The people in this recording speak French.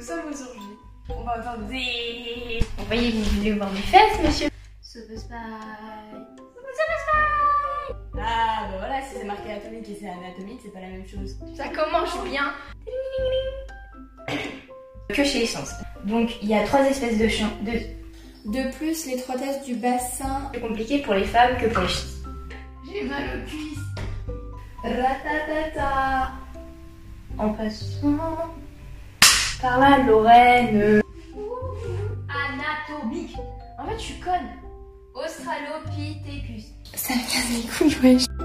nous sommes aujourd'hui. On va entendre des... Vous voyez, vous voulez voir mes fesses, monsieur Super Spy Super Spy Ah, bah voilà, si c'est marqué atomique et c'est anatomique, c'est pas la même chose. Ça commence bien que chez Essence. Donc, il y a trois espèces de chiens. De... De plus, l'étroitesse du bassin. plus compliqué pour les femmes que pour les chiens. J'ai mal aux cuisses. Ratatata. En passant par la Lorraine. Anatomique. En fait, je suis conne. Australopithecus. Ça me casse les couilles, wesh.